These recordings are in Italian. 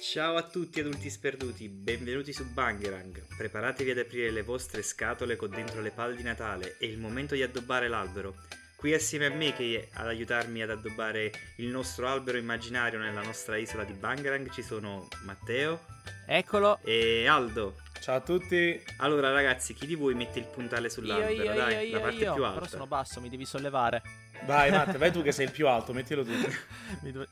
Ciao a tutti adulti sperduti, benvenuti su Bangerang. Preparatevi ad aprire le vostre scatole con dentro le palle di Natale, è il momento di addobbare l'albero. Qui assieme a me che ad aiutarmi ad addobbare il nostro albero immaginario nella nostra isola di Bangerang ci sono Matteo. Eccolo. E Aldo. Ciao a tutti. Allora ragazzi, chi di voi mette il puntale sull'albero? Io, io, Dai, io, io, la parte io. più alta. Però sono basso, mi devi sollevare. Vai Matte, vai tu che sei il più alto, mettilo tu. Mi dove-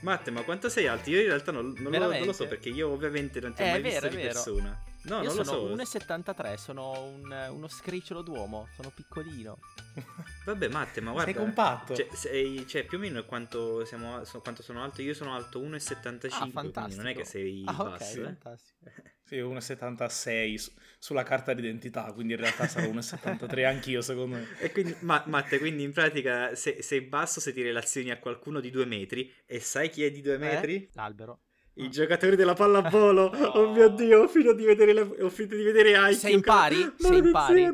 Matte, ma quanto sei alto? Io in realtà non, non lo, non lo so perché io ovviamente non ti ho Eh, mai vero, visto di vero. persona. No, Io non lo sono so. 1,73, sono un- uno scricciolo d'uomo, sono piccolino. Vabbè, Matte, ma guarda. sei compatto. Cioè, sei- cioè, più o meno quanto, siamo, so- quanto sono alto? Io sono alto 1,75. Ah, quindi fantastico. non è che sei Ah, ok, basso. eh. fantastico. Sì, 1,76 su- sulla carta d'identità, quindi in realtà sarò 1,73 anch'io secondo me. E quindi, ma, Matte, quindi in pratica se- sei basso se ti relazioni a qualcuno di due metri e sai chi è di due metri? Eh? L'albero. I Ah. giocatori della pallavolo. No. Oh mio dio, ho finito di vedere, le- ho finito di vedere IQ. Sei in pari? Sei in pari?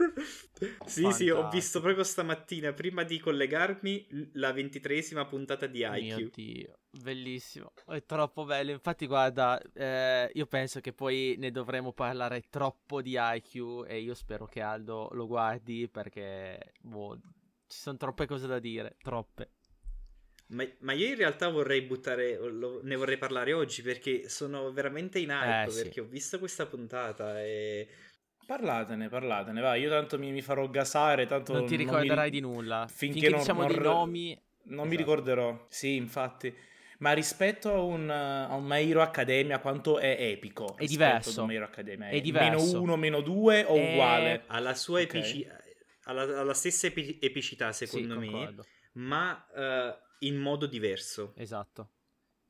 Sì, sì, ho visto proprio stamattina, prima di collegarmi, la ventitresima puntata di Mio IQ. Dio, bellissimo. È troppo bello. Infatti, guarda, eh, io penso che poi ne dovremo parlare troppo di IQ e io spero che Aldo lo guardi perché boh, ci sono troppe cose da dire, troppe. Ma, ma io in realtà vorrei buttare, lo- ne vorrei parlare oggi perché sono veramente in hype, Eh, sì. perché ho visto questa puntata e... Parlatene, parlatene, vai, io tanto mi, mi farò gasare, tanto Non ti mi- ricorderai di nulla. finché Finché non- diciamo non dei nomi. Non mi Esatto. ricorderò. Sì, infatti. Ma rispetto a un, a un My Hero Academia, quanto è epico? È rispetto diverso. un My Hero Academia? È diverso. Meno uno, meno due o È- uguale? alla sua Ok. epici- alla, alla stessa epi- epicità secondo sì, me, concordo. ma eh, in modo diverso. Esatto.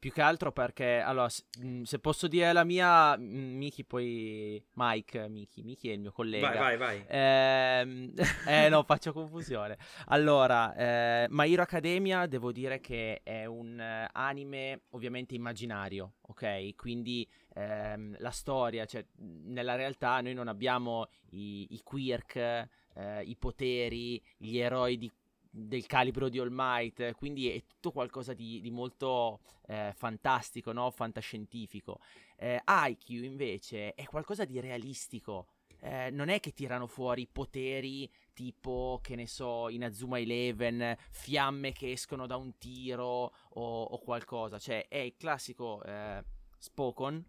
Più che altro perché, allora, s- mh, se posso dire la mia, Miki poi... Mike, Miki, Miki è il mio collega. Vai, vai, vai. Ehm, eh no, faccio confusione. Allora, eh, My Hero Academia devo dire che è un eh, anime ovviamente immaginario, ok? Quindi ehm, la storia, cioè nella realtà noi non abbiamo i, i quirk, eh, i poteri, gli eroi di- del calibro di All Might, quindi è tutto qualcosa di, di molto eh, fantastico, no? Fantascientifico. Eh, IQ invece è qualcosa di realistico. Eh, non è che tirano fuori poteri tipo, che ne so, in Azuma Eleven, fiamme che escono da un tiro o, o qualcosa. Cioè, è il classico eh, Spokon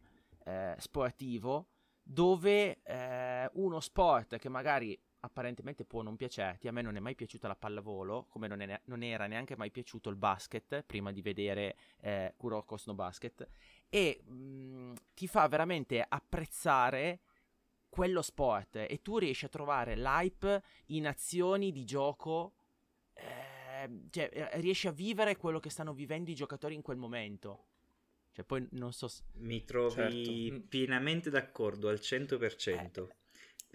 eh, sportivo dove eh, uno sport che magari apparentemente può non piacerti, a me non è mai piaciuta la pallavolo, come non, è- non era neanche mai piaciuto il basket, prima di vedere eh, Kuroko no Basket, e mh, ti fa veramente apprezzare quello sport e tu riesci a trovare l'hype in azioni di gioco, eh, cioè eh, riesci a vivere quello che stanno vivendo i giocatori in quel momento. Cioè poi non so... s- Mi trovi Certo. pienamente d'accordo al 100%.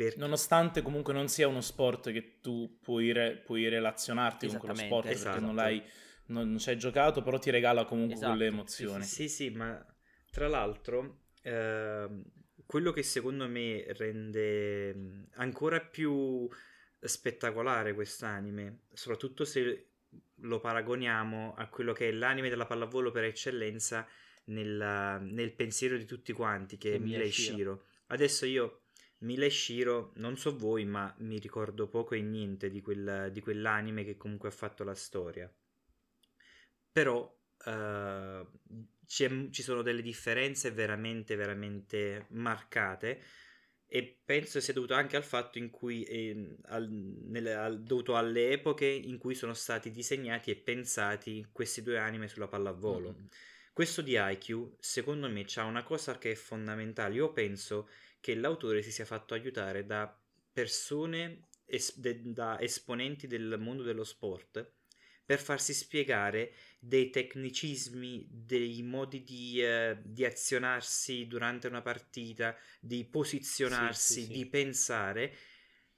Per... Nonostante comunque non sia uno sport che tu puoi, re- puoi relazionarti con quello sport Esattamente, perché non esatto. l'hai non, non ci hai giocato, però ti regala comunque Esatto, quelle sì, emozioni. Sì, sì, ma tra l'altro, ehm, quello che secondo me rende mh, ancora più spettacolare quest'anime, soprattutto se lo paragoniamo a quello che è l'anime della pallavolo per eccellenza nella- nel pensiero di tutti quanti, che Che è Mila e Shiro. Adesso io, Mila e Shiro, non so voi, ma mi ricordo poco e niente di, quel- di quell'anime che comunque ha fatto la storia. Però eh, ci sono delle differenze veramente veramente marcate e penso sia dovuto anche al fatto in cui ehm, al- nelle- al- dovuto alle epoche in cui sono stati disegnati e pensati questi due anime sulla pallavolo. Mm. questo di IQ secondo me c'ha una cosa che è fondamentale. Io penso che l'autore si sia fatto aiutare da persone es- de- da esponenti del mondo dello sport per farsi spiegare dei tecnicismi, dei modi di, eh, di azionarsi durante una partita, di posizionarsi, Sì, sì, sì. di pensare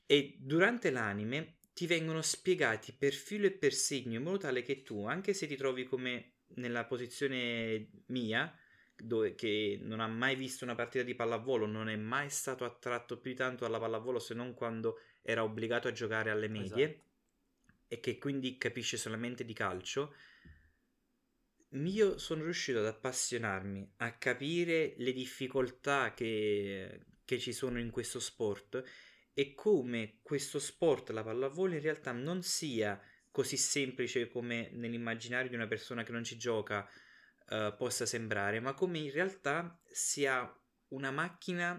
e durante l'anime ti vengono spiegati per filo e per segno in modo tale che tu, anche se ti trovi come nella posizione mia, dove, che non ha mai visto una partita di pallavolo, non è mai stato attratto più tanto alla pallavolo se non quando era obbligato a giocare alle medie Esatto. e che quindi capisce solamente di calcio, io sono riuscito ad appassionarmi, a capire le difficoltà che, che ci sono in questo sport e come questo sport, la pallavolo, in realtà non sia così semplice come nell'immaginario di una persona che non ci gioca uh, possa sembrare, ma come in realtà sia una macchina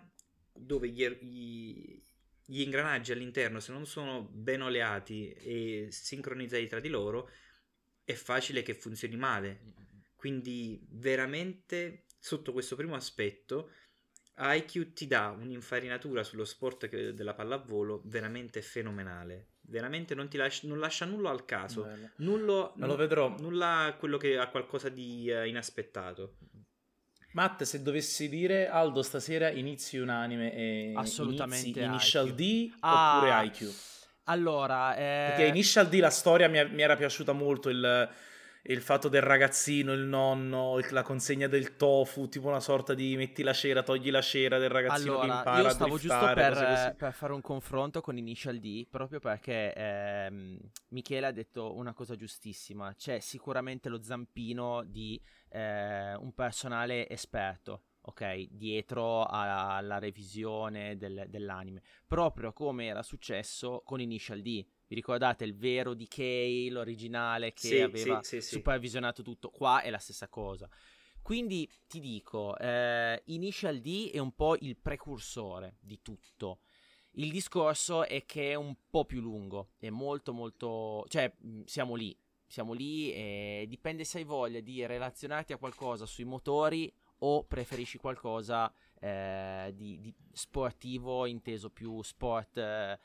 dove gli, er-, gli, gli ingranaggi all'interno, se non sono ben oleati e sincronizzati tra di loro, è facile che funzioni male. Quindi veramente sotto questo primo aspetto IQ ti dà un'infarinatura sullo sport della pallavolo veramente fenomenale. Veramente non, ti lascia, non lascia nulla al caso. Nullo, Me lo vedrò. Nulla quello che ha qualcosa di uh, inaspettato. Matt, se dovessi dire Aldo stasera inizi un anime e Assolutamente inizi Initial IQ. D Ah, oppure IQ? Allora, eh, Perché Initial D la storia mi, mi era piaciuta molto, il, il fatto del ragazzino, il nonno, la consegna del tofu, tipo una sorta di metti la cera, togli la cera del ragazzino che Allora, impara io a stavo giusto driftare, per, così. eh, per fare un confronto con Initial D, proprio perché ehm, Michele ha detto una cosa giustissima. C'è sicuramente lo zampino di eh, un personale esperto, ok? Dietro a- alla revisione del- dell'anime. Proprio come era successo con Initial D. Vi ricordate il vero DK, l'originale che Sì, aveva sì, sì, supervisionato tutto? Qua è la stessa cosa. Quindi ti dico, eh, Initial D è un po' il precursore di tutto. Il discorso è che è un po' più lungo, è molto molto... cioè mh, siamo lì, siamo lì e dipende se hai voglia di relazionarti a qualcosa sui motori o preferisci qualcosa eh, di, di sportivo inteso più sport... eh,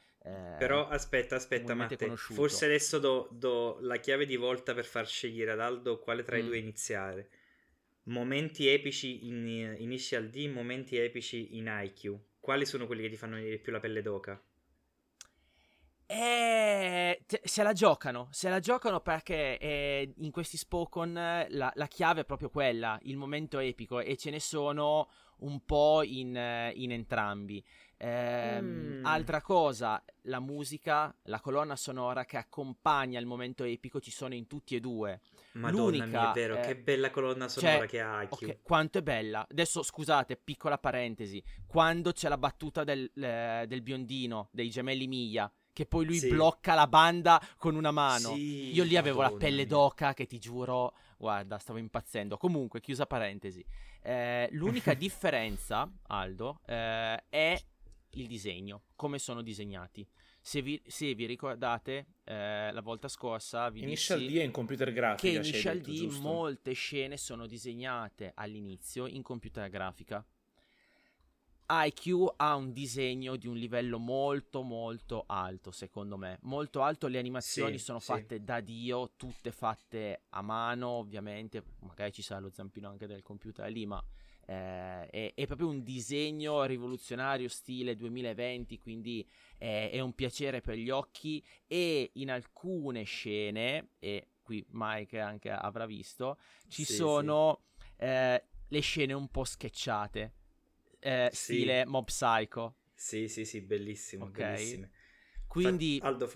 Però aspetta, aspetta, comunemente Matte. conosciuto. Forse adesso do, do la chiave di volta per far scegliere ad Aldo quale tra i Mm. due iniziare. Momenti epici in eh, Initial D, momenti epici in IQ. Quali sono quelli che ti fanno venire più la pelle d'oca? Eh, te- se la giocano, se la giocano perché eh, in questi Spokon eh, la, la chiave è proprio quella, il momento epico e ce ne sono un po' in, eh, in entrambi. Ehm, Mm. Altra cosa, la musica, la colonna sonora che accompagna il momento epico ci sono in tutti e due. Madonna mia, è vero, eh, che bella colonna sonora cioè, che ha IQ. Ok, quanto è bella. Adesso scusate, piccola parentesi. Quando c'è la battuta del, eh, del biondino, dei gemelli Miglia, che poi lui Sì. blocca la banda con una mano. Sì, Io lì avevo la pelle mia. d'oca che ti giuro, guarda, stavo impazzendo. Comunque, chiusa parentesi. Eh, l'unica differenza, Aldo, eh, è il disegno, come sono disegnati. Se vi, se vi ricordate, eh, la volta scorsa vi Initial D è in computer che grafica, hai Initial detto, D giusto? molte scene sono disegnate all'inizio in computer grafica. IQ ha un disegno di un livello molto molto alto, secondo me. Molto alto, le animazioni Sì, sono sì. fatte da Dio, tutte fatte a mano, ovviamente. Magari ci sarà lo zampino anche del computer lì, ma eh, è, è proprio un disegno rivoluzionario stile 2020, quindi è, è un piacere per gli occhi e in alcune scene, e qui Mike anche avrà visto, ci Sì, sono eh, le scene un po' sketchate, eh, Sì. stile Mob Psycho. Sì, sì, sì, bellissimo, Ok. bellissime. Quindi, Fa- Aldo,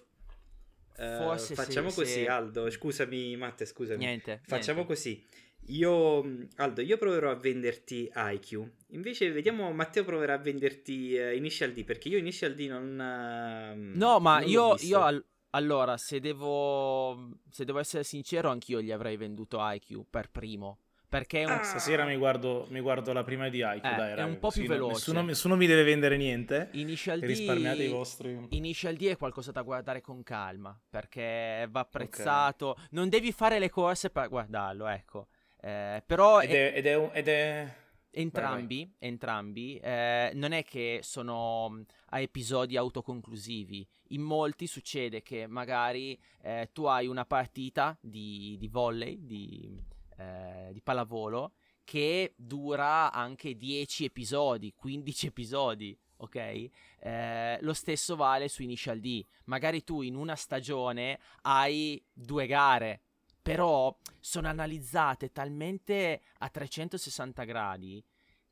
eh, forse se- facciamo così, se- Aldo, scusami Matte, scusami. niente. Facciamo niente. così. Io, Aldo, io proverò a venderti IQ. Invece, vediamo, Matteo proverà a venderti eh, Initial D. Perché io Initial D non. ehm, No, ma non io, io al- allora, se devo, se devo essere sincero, anch'io gli avrei venduto IQ per primo. Perché è un, Ah, Stasera mi guardo, mi guardo la prima di IQ, Eh, dai, è un po' più veloce. Nessuno, nessuno mi deve vendere niente. Initial D, Risparmiate i vostri... Initial D è qualcosa da guardare con calma perché va apprezzato. Non devi fare le corse per guardarlo, ecco. Eh, però Ed è- è, ed è, un- ed è- entrambi, entrambi eh, non è che sono mh, a episodi autoconclusivi. In molti succede che magari eh, tu hai una partita di, di volley, di, eh, di pallavolo, che dura anche 10 episodi, 15 episodi. Ok? Eh, lo stesso vale su Initial D. Magari tu in una stagione hai due gare, però sono analizzate talmente a 360 gradi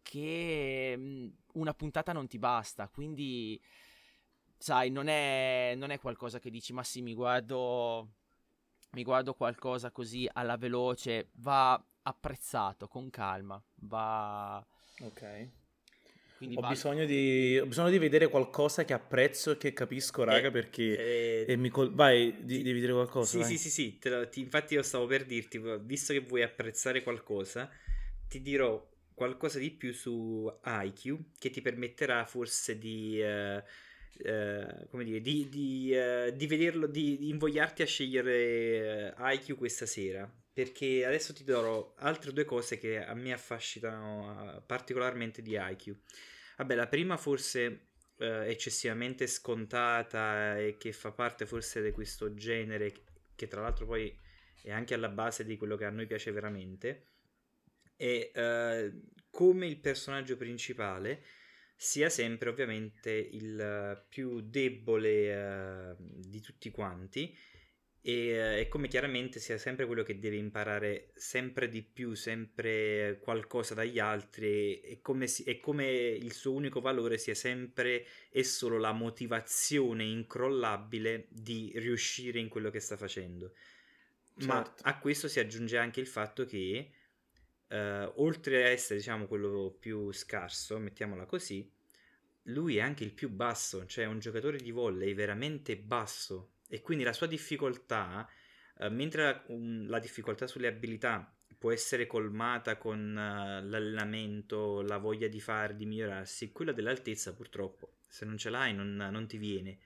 che mh, una puntata non ti basta. Quindi, sai, non è, non è qualcosa che dici, ma sì, mi guardo, mi guardo qualcosa così alla veloce. Va apprezzato con calma. Va. Ok. Quindi ho, bisogno di, ho, bisogno di, vedere qualcosa che apprezzo e che capisco, raga, eh, perché... Eh, col... Vai, di, devi dire qualcosa. Sì, vai. sì, sì, sì. Lo, ti, infatti io stavo per dirti, visto che vuoi apprezzare qualcosa, ti dirò qualcosa di più su IQ che ti permetterà forse di... Uh, Uh, come dire, di, di, uh, di vederlo, di, di, invogliarti a scegliere uh, IQ questa sera. Perché adesso ti darò altre due cose che a me affascinano particolarmente di IQ. Vabbè, la prima forse eccessivamente scontata e che fa parte forse di questo genere, che tra l'altro poi è anche alla base di quello che a noi piace veramente, è come il personaggio principale sia sempre ovviamente il più debole uh, di tutti quanti e, e, come chiaramente sia sempre quello che deve imparare sempre di più, sempre qualcosa dagli altri e come, si, e come il suo unico valore sia sempre e solo la motivazione incrollabile di riuscire in quello che sta facendo. Certo. Ma a questo si aggiunge anche il fatto che Uh, oltre a essere diciamo quello più scarso, mettiamola così, lui è anche il più basso, cioè è un giocatore di volley veramente basso e quindi la sua difficoltà, uh, mentre la, um, la, difficoltà sulle abilità può essere colmata con uh, l'allenamento, la voglia di fare, di migliorarsi, quella dell'altezza purtroppo, se non ce l'hai non, non ti viene.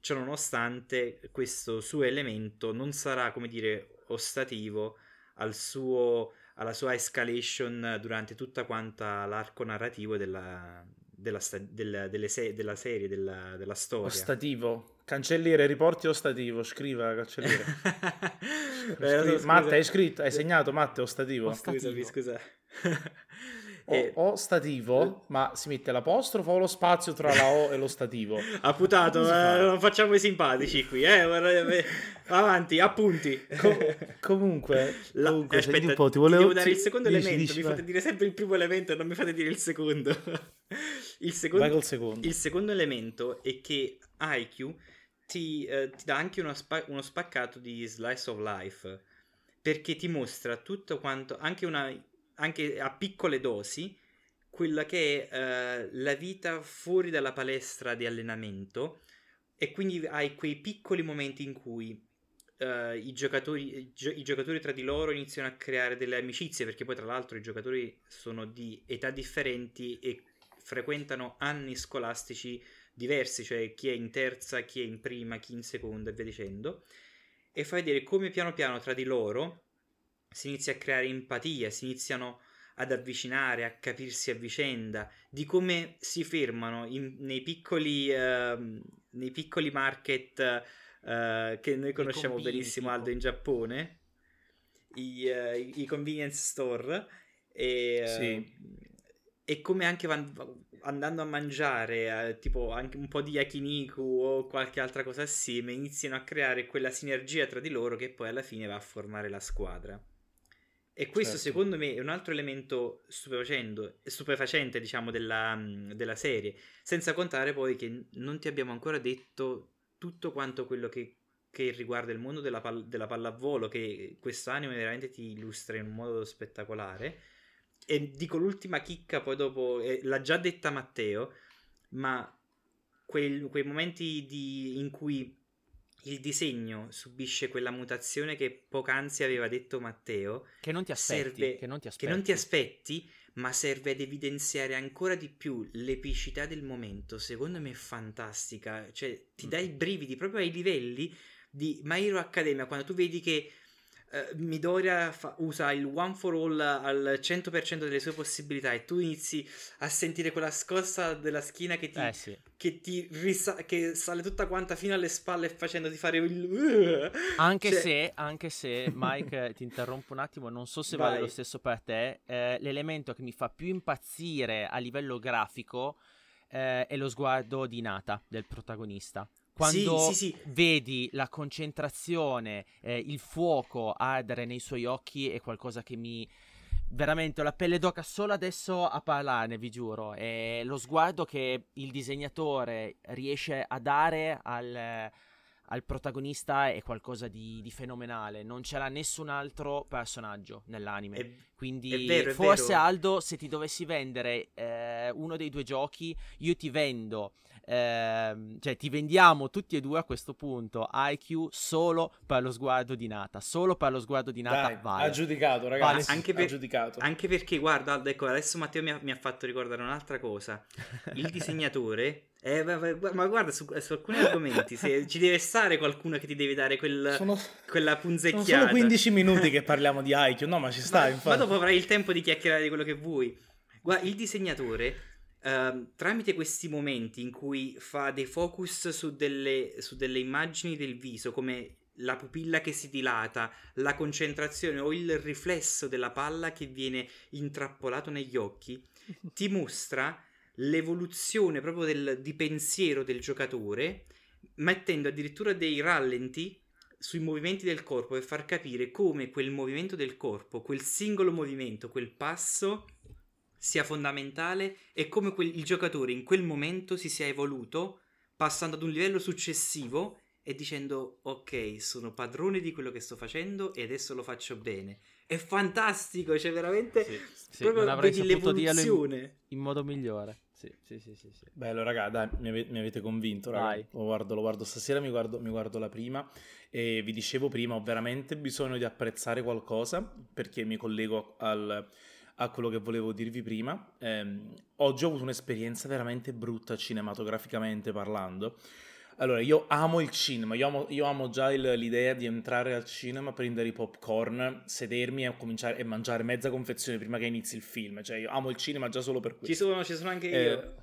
Ciononostante, questo suo elemento non sarà, come dire, ostativo al suo alla sua escalation durante tutta quanta l'arco narrativo della, della, sta- del, se- della serie, della, della, storia. Ostativo. Cancelliere, riporti ostativo, scriva cancelliere. Beh, so, Matte, hai scritto, hai segnato Matte, ostativo. ostativo. Scusami, scusa. O, e... ostativo, ma si mette l'apostrofo o lo spazio tra la O e lo stativo? Apputato, eh, non facciamo i simpatici qui, eh. Avanti, appunti. Com- comunque, la... comunque aspetta, un po', ti volevo devo dare il secondo dici, elemento, dici, mi fate dire sempre il primo elemento e non mi fate dire il secondo. il, secondo... secondo. il secondo elemento è che IQ ti, eh, ti dà anche uno, spa- uno spaccato di slice of life perché ti mostra tutto quanto, anche una anche a piccole dosi, quella che è uh, la vita fuori dalla palestra di allenamento e quindi hai quei piccoli momenti in cui uh, i, giocatori, i, gio- i, giocatori, tra di loro iniziano a creare delle amicizie perché poi tra l'altro i giocatori sono di età differenti e frequentano anni scolastici diversi, cioè chi è in terza, chi è in prima, chi in seconda e via dicendo e fa vedere come piano piano tra di loro si inizia a creare empatia, si iniziano ad avvicinare, a capirsi a vicenda, di come si fermano in, nei, piccoli, uh, nei piccoli market uh, che noi conosciamo benissimo tipo. Aldo in Giappone, i, uh, i convenience store, e, sì. e come anche van, andando a mangiare tipo anche un po' di yakiniku o qualche altra cosa assieme iniziano a creare quella sinergia tra di loro che poi alla fine va a formare la squadra. E questo certo. secondo me è un altro elemento stupefacente, diciamo, della, della, serie. Senza contare poi che non ti abbiamo ancora detto tutto quanto quello che, che riguarda il mondo della, pal- della pallavolo, che questo anime veramente ti illustra in un modo spettacolare. E dico l'ultima chicca, poi dopo, eh, l'ha già detta Matteo, ma quei, quei momenti di, in cui il disegno subisce quella mutazione che poc'anzi aveva detto Matteo. Che non ti aspetti. Serve, che, non ti aspetti. che non ti aspetti, ma serve ad evidenziare ancora di più l'epicità del momento. Secondo me è fantastica. Cioè, ti dà i brividi proprio ai livelli di My Hero Academia. Quando tu vedi che uh, Midoriya fa- usa il one for all al 100% delle sue possibilità e tu inizi a sentire quella scossa della schiena che ti, eh sì. che ti risa- che sale tutta quanta fino alle spalle facendoti fare il anche cioè... se anche se Mike ti interrompo un attimo non so se Vai. vale lo stesso per te eh, l'elemento che mi fa più impazzire a livello grafico eh, è lo sguardo di Nata del protagonista quando sì, sì, sì. vedi la concentrazione, eh, il fuoco ardere nei suoi occhi è qualcosa che mi veramente la pelle d'oca solo adesso a parlarne, vi giuro. È lo sguardo che il disegnatore riesce a dare al, al protagonista è qualcosa di, di, fenomenale. Non c'era nessun altro personaggio nell'anime. È, Quindi, è vero, forse Aldo, se ti dovessi vendere eh, uno dei due giochi, io ti vendo Ehm, cioè ti vendiamo tutti e due a questo punto IQ solo per lo sguardo di Nata solo per lo sguardo di Nata Dai, vale. ha giudicato ragazzi vale, anche, per, giudicato. anche perché guarda ecco adesso Matteo mi ha, mi ha fatto ricordare un'altra cosa il disegnatore eh, ma guarda, su, su, alcuni argomenti se ci deve stare qualcuno che ti deve dare quel, sono, quella punzecchiata. Sono solo 15 minuti che parliamo di IQ, no, ma ci sta. ma, ma dopo avrai il tempo di chiacchierare di quello che vuoi. Guarda, il disegnatore Uh, tramite questi momenti in cui fa dei focus su delle, su delle immagini del viso, come la pupilla che si dilata, la concentrazione o il riflesso della palla che viene intrappolato negli occhi, ti mostra l'evoluzione proprio del, di pensiero del giocatore, mettendo addirittura dei rallenti sui movimenti del corpo per far capire come quel movimento del corpo, quel singolo movimento, quel passo sia fondamentale e come quel, il giocatore in quel momento si sia evoluto passando ad un livello successivo e dicendo ok sono padrone di quello che sto facendo e adesso lo faccio bene è fantastico cioè veramente sì, sì, proprio vedi l'evoluzione in, in, modo migliore sì, sì, sì, sì, sì. Bello, raga, dai, mi, ave- mi avete convinto, raga. Lo guardo, lo guardo stasera, mi guardo, mi guardo la prima. E vi dicevo prima, ho veramente bisogno di apprezzare qualcosa, perché mi collego al, a quello che volevo dirvi prima. Eh, oggi ho avuto un'esperienza veramente brutta cinematograficamente parlando. Allora, io amo il cinema, io amo, io amo già il, l'idea di entrare al cinema, prendere i popcorn, sedermi e cominciare e mangiare mezza confezione prima che inizi il film. Cioè, io amo il cinema già solo per questo. Ci sono, ci sono anche io.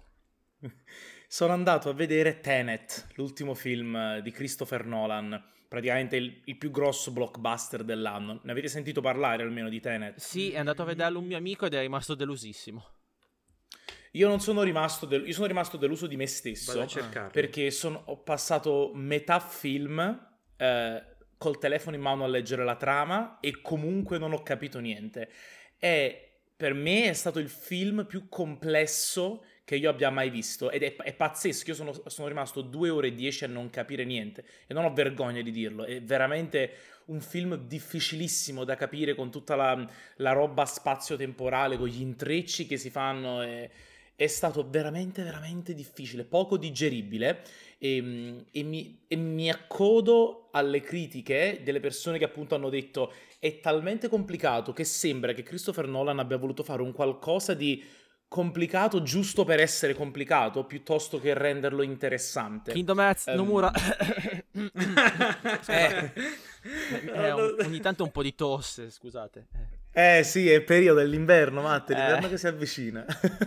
Eh, sono andato a vedere Tenet, l'ultimo film di Christopher Nolan praticamente il, il, più grosso blockbuster dell'anno. Ne avete sentito parlare almeno di Tenet? Sì, è andato a vederlo un mio amico ed è rimasto delusissimo. Io non sono rimasto, del, io sono rimasto deluso di me stesso perché sono, ho passato metà film eh, col telefono in mano a leggere la trama e comunque non ho capito niente. E per me è stato il film più complesso che io abbia mai visto ed è, è pazzesco, io sono, sono, rimasto due ore e dieci a non capire niente e non ho vergogna di dirlo, è veramente un film difficilissimo da capire con tutta la, la roba spazio-temporale, con gli intrecci che si fanno, è, è stato veramente veramente difficile, poco digeribile e, e, mi, e mi accodo alle critiche delle persone che appunto hanno detto è talmente complicato che sembra che Christopher Nolan abbia voluto fare un qualcosa di complicato giusto per essere complicato piuttosto che renderlo interessante. Kingdom Hearts, um... Nomura. eh. eh, un, ogni tanto un po' di tosse, scusate. Eh, eh sì, è periodo dell'inverno, Matte, l'inverno eh. che si avvicina.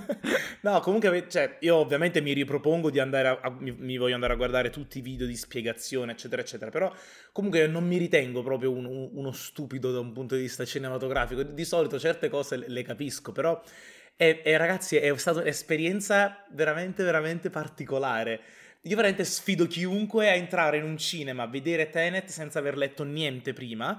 no, comunque, cioè, io ovviamente mi ripropongo di andare a, a mi, mi, voglio andare a guardare tutti i video di spiegazione, eccetera, eccetera, però comunque non mi ritengo proprio un, un, uno stupido da un punto di vista cinematografico. Di solito certe cose le, le capisco, però e, e ragazzi, è stata un'esperienza veramente, veramente particolare. Io veramente sfido chiunque a entrare in un cinema, a vedere Tenet senza aver letto niente prima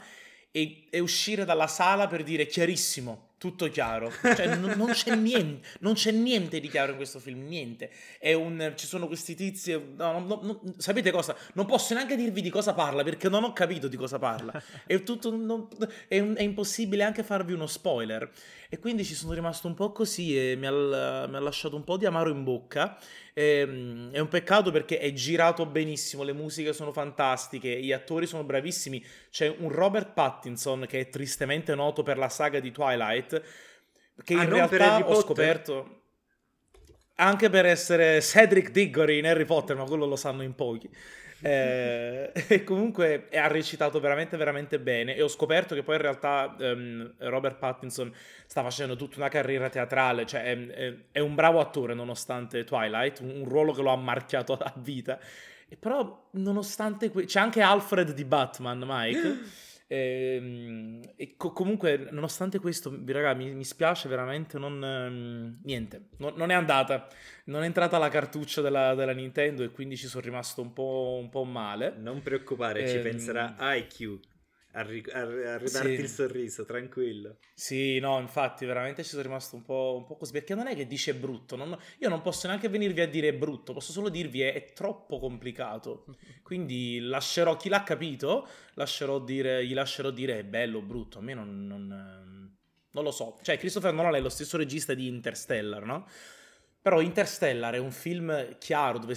e, e uscire dalla sala per dire chiarissimo, tutto chiaro. Cioè, non, non, c'è niente, non c'è niente di chiaro in questo film, niente. È un, ci sono questi tizi. No, no, no, sapete cosa? Non posso neanche dirvi di cosa parla perché non ho capito di cosa parla. È, tutto, è, è impossibile anche farvi uno spoiler. E quindi ci sono rimasto un po' così e mi ha, mi ha lasciato un po' di amaro in bocca. E, ehm, è un peccato perché è girato benissimo, le musiche sono fantastiche, gli attori sono bravissimi. C'è un Robert Pattinson che è tristemente noto per la saga di Twilight, che ah, in realtà ho scoperto anche per essere Cedric Diggory in Harry Potter, ma quello lo sanno in pochi. Eh, e comunque ha recitato veramente veramente bene e ho scoperto che poi in realtà um, Robert Pattinson sta facendo tutta una carriera teatrale, cioè è, è, è un bravo attore nonostante Twilight, un, un, ruolo che lo ha marchiato a vita. E però nonostante que- c'è anche Alfred di Batman, Mike. E, ehm, e co- comunque, nonostante questo, raga, mi, mi spiace veramente. Non, um, niente, no, non è andata. Non è entrata la cartuccia della, della, Nintendo e quindi ci sono rimasto un po', un po male. Non preoccupare, eh, ci ehm, penserà IQ. A, ri- a, a ridarti sì. il sorriso, tranquillo. Sì, no, infatti, veramente ci sono rimasto un po', un po così, perché non è che dice brutto, non, io non posso neanche venirvi a dire brutto, posso solo dirvi è, è troppo complicato, quindi lascerò, chi l'ha capito, lascerò dire, gli lascerò dire è bello, brutto, a me non, non, non lo so, cioè Christopher Nolan è lo stesso regista di Interstellar, no? Però Interstellar è un film chiaro, dove,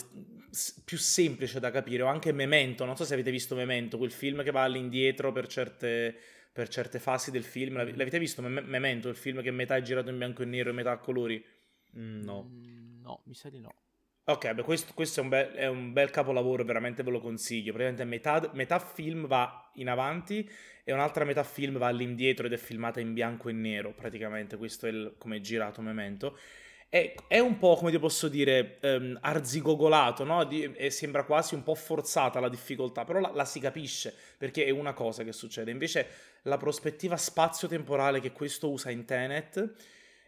più semplice da capire, o anche Memento, non so se avete visto Memento, quel film che va all'indietro per certe, per certe fasi del film. L'avete visto Memento, il film che metà è girato in bianco e nero e metà a colori? Mm, no. Mm, no, mi sa di no. Ok, beh, questo, questo è, un bel, è, un bel, capolavoro, veramente ve lo consiglio. Praticamente metà, metà film va in avanti e un'altra metà film va all'indietro ed è filmata in bianco e nero, praticamente. Questo è il, come è girato Memento è, è, un po', come ti posso dire, um, arzigogolato, no? Di, e sembra quasi un po' forzata la difficoltà, però la, la, si capisce perché è una cosa che succede. Invece la prospettiva spazio-temporale che questo usa in Tenet,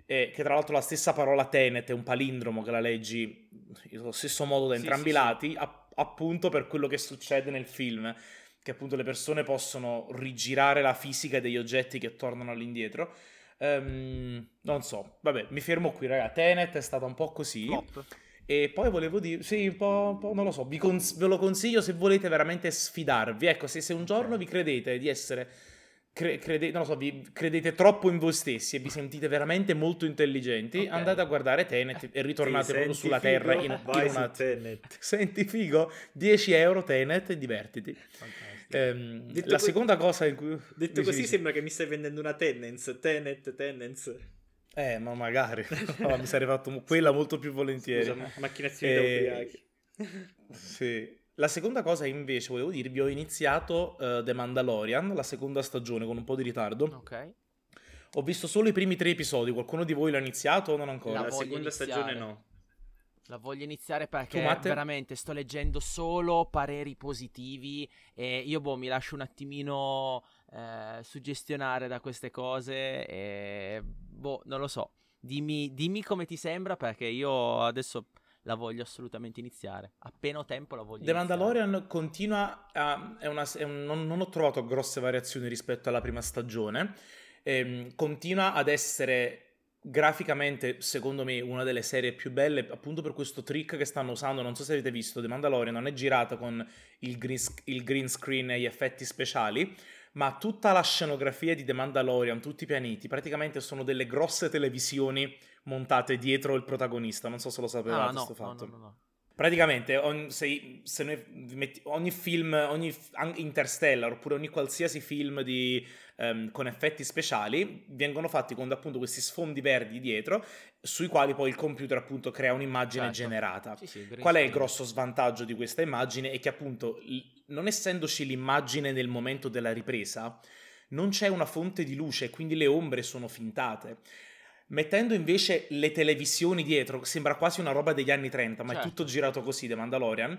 eh, che tra l'altro la stessa parola Tenet è un palindromo che la leggi allo stesso modo da entrambi i sì, lati, sì. A, appunto per quello che succede nel film che appunto le persone possono rigirare la fisica degli oggetti che tornano all'indietro Um, non so, vabbè, mi fermo qui, raga. Tenet è stata un po' così. Flop. E poi volevo dire, sì, un po', un po', non lo so, cons- ve lo consiglio se volete veramente sfidarvi. Ecco, se, se un giorno vi credete di essere, cre- crede- non lo so, vi credete troppo in voi stessi e vi sentite veramente molto intelligenti, okay. andate a guardare Tenet e ritornate sì, proprio sulla figo, Terra in, in una... Tenet. Senti figo? 10 euro Tenet e divertiti. Fantastico. Ehm, la co- seconda cosa in cui... Detto così dici. sembra che mi stai vendendo una tendenza, tenet, tendenza. Eh, ma magari. no, mi sarei fatto quella molto più volentieri. Scusa, macchinazioni eh, da ubriachi. sì. La seconda cosa invece volevo dirvi, ho iniziato uh, The Mandalorian, la seconda stagione, con un po' di ritardo. Ok. Ho visto solo i primi tre episodi, qualcuno di voi l'ha iniziato o non ancora? La, la seconda iniziare. stagione no. La voglio iniziare perché veramente sto leggendo solo pareri positivi e io boh mi lascio un attimino eh, suggestionare da queste cose e boh non lo so. Dimmi, dimmi come ti sembra perché io adesso la voglio assolutamente iniziare. Appena ho tempo la voglio The iniziare. Mandalorian continua a... È una, è un, non, non, ho trovato grosse variazioni rispetto alla prima stagione. Ehm, continua ad essere graficamente, secondo me, una delle serie più belle, appunto per questo trick che stanno usando. Non so se avete visto, The Mandalorian non è girata con il green, il green screen e gli effetti speciali, ma tutta la scenografia di The Mandalorian, tutti i pianeti, praticamente sono delle grosse televisioni montate dietro il protagonista. Non so se lo sapevate ah, no, questo fatto. No, no, no, Praticamente ogni, se, se metti, ogni film, ogni Interstellar oppure ogni qualsiasi film di, um, con effetti speciali vengono fatti con appunto questi sfondi verdi dietro sui quali poi il computer appunto crea un'immagine certo. generata. Sì, sì, Qual è il grosso svantaggio di questa immagine? È che appunto non essendoci l'immagine nel momento della ripresa non c'è una fonte di luce, quindi le ombre sono fintate. Mettendo invece le televisioni dietro, sembra quasi una roba degli anni 30, ma certo. è tutto girato così, The Mandalorian.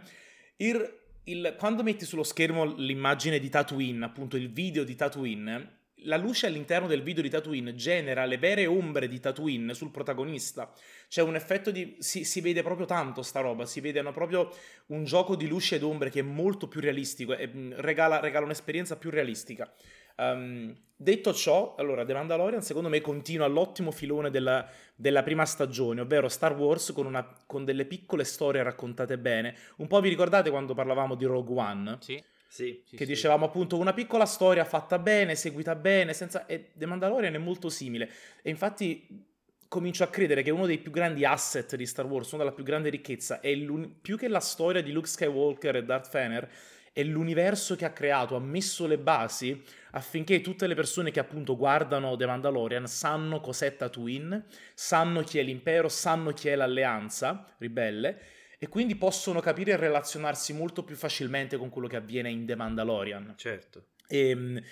Il, il, quando metti sullo schermo l'immagine di Tatooine, appunto il video di Tatooine, la luce all'interno del video di Tatooine genera le vere ombre di Tatooine sul protagonista. C'è un effetto di... Si, si vede proprio tanto sta roba, si vede proprio un gioco di luce ed ombre che è molto più realistico e mm, regala, regala un'esperienza più realistica. Um, detto ciò, allora The Mandalorian secondo me continua l'ottimo filone della, della prima stagione, ovvero Star Wars con, una, con, delle piccole storie raccontate bene. Un po' vi ricordate quando parlavamo di Rogue One? Sì. Sì, che sì, dicevamo appunto una piccola storia fatta bene, seguita bene, senza... e The Mandalorian è molto simile. E infatti comincio a credere che uno dei più grandi asset di Star Wars, una della più grandi ricchezza, è più che la storia di Luke Skywalker e Darth Vader, è l'universo che ha creato, ha messo le basi affinché tutte le persone che appunto guardano The Mandalorian sanno cos'è Tatooine, sanno chi è l'impero, sanno chi è l'alleanza ribelle e quindi possono capire e relazionarsi molto più facilmente con quello che avviene in The Mandalorian. Certo. E, ehm,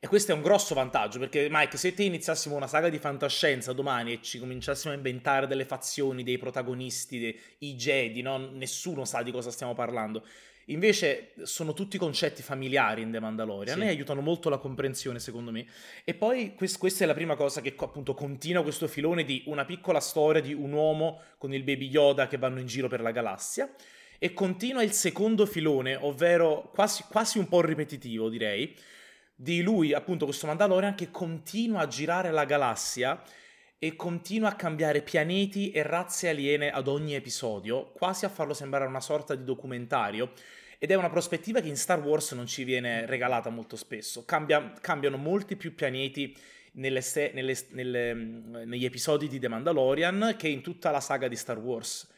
e questo è un grosso vantaggio perché Mike, se te iniziassimo una saga di fantascienza domani e ci cominciassimo a inventare delle fazioni, dei protagonisti, dei, i Jedi, no? nessuno sa di cosa stiamo parlando. Invece sono tutti concetti familiari in The Mandalorian sì. e aiutano molto la comprensione, secondo me. E poi quest- questa è la prima cosa che appunto continua questo filone di una piccola storia di un uomo con il baby Yoda che vanno in giro per la galassia. E continua il secondo filone, ovvero quasi, quasi un po' ripetitivo, direi, di lui, appunto, questo Mandalorian che continua a girare la galassia e continua a cambiare pianeti e razze aliene ad ogni episodio, quasi a farlo sembrare una sorta di documentario. Ed è una prospettiva che in Star Wars non ci viene regalata molto spesso. Cambia, cambiano molti più pianeti nelle, nelle, nelle, negli episodi di The Mandalorian che in tutta la saga di Star Wars.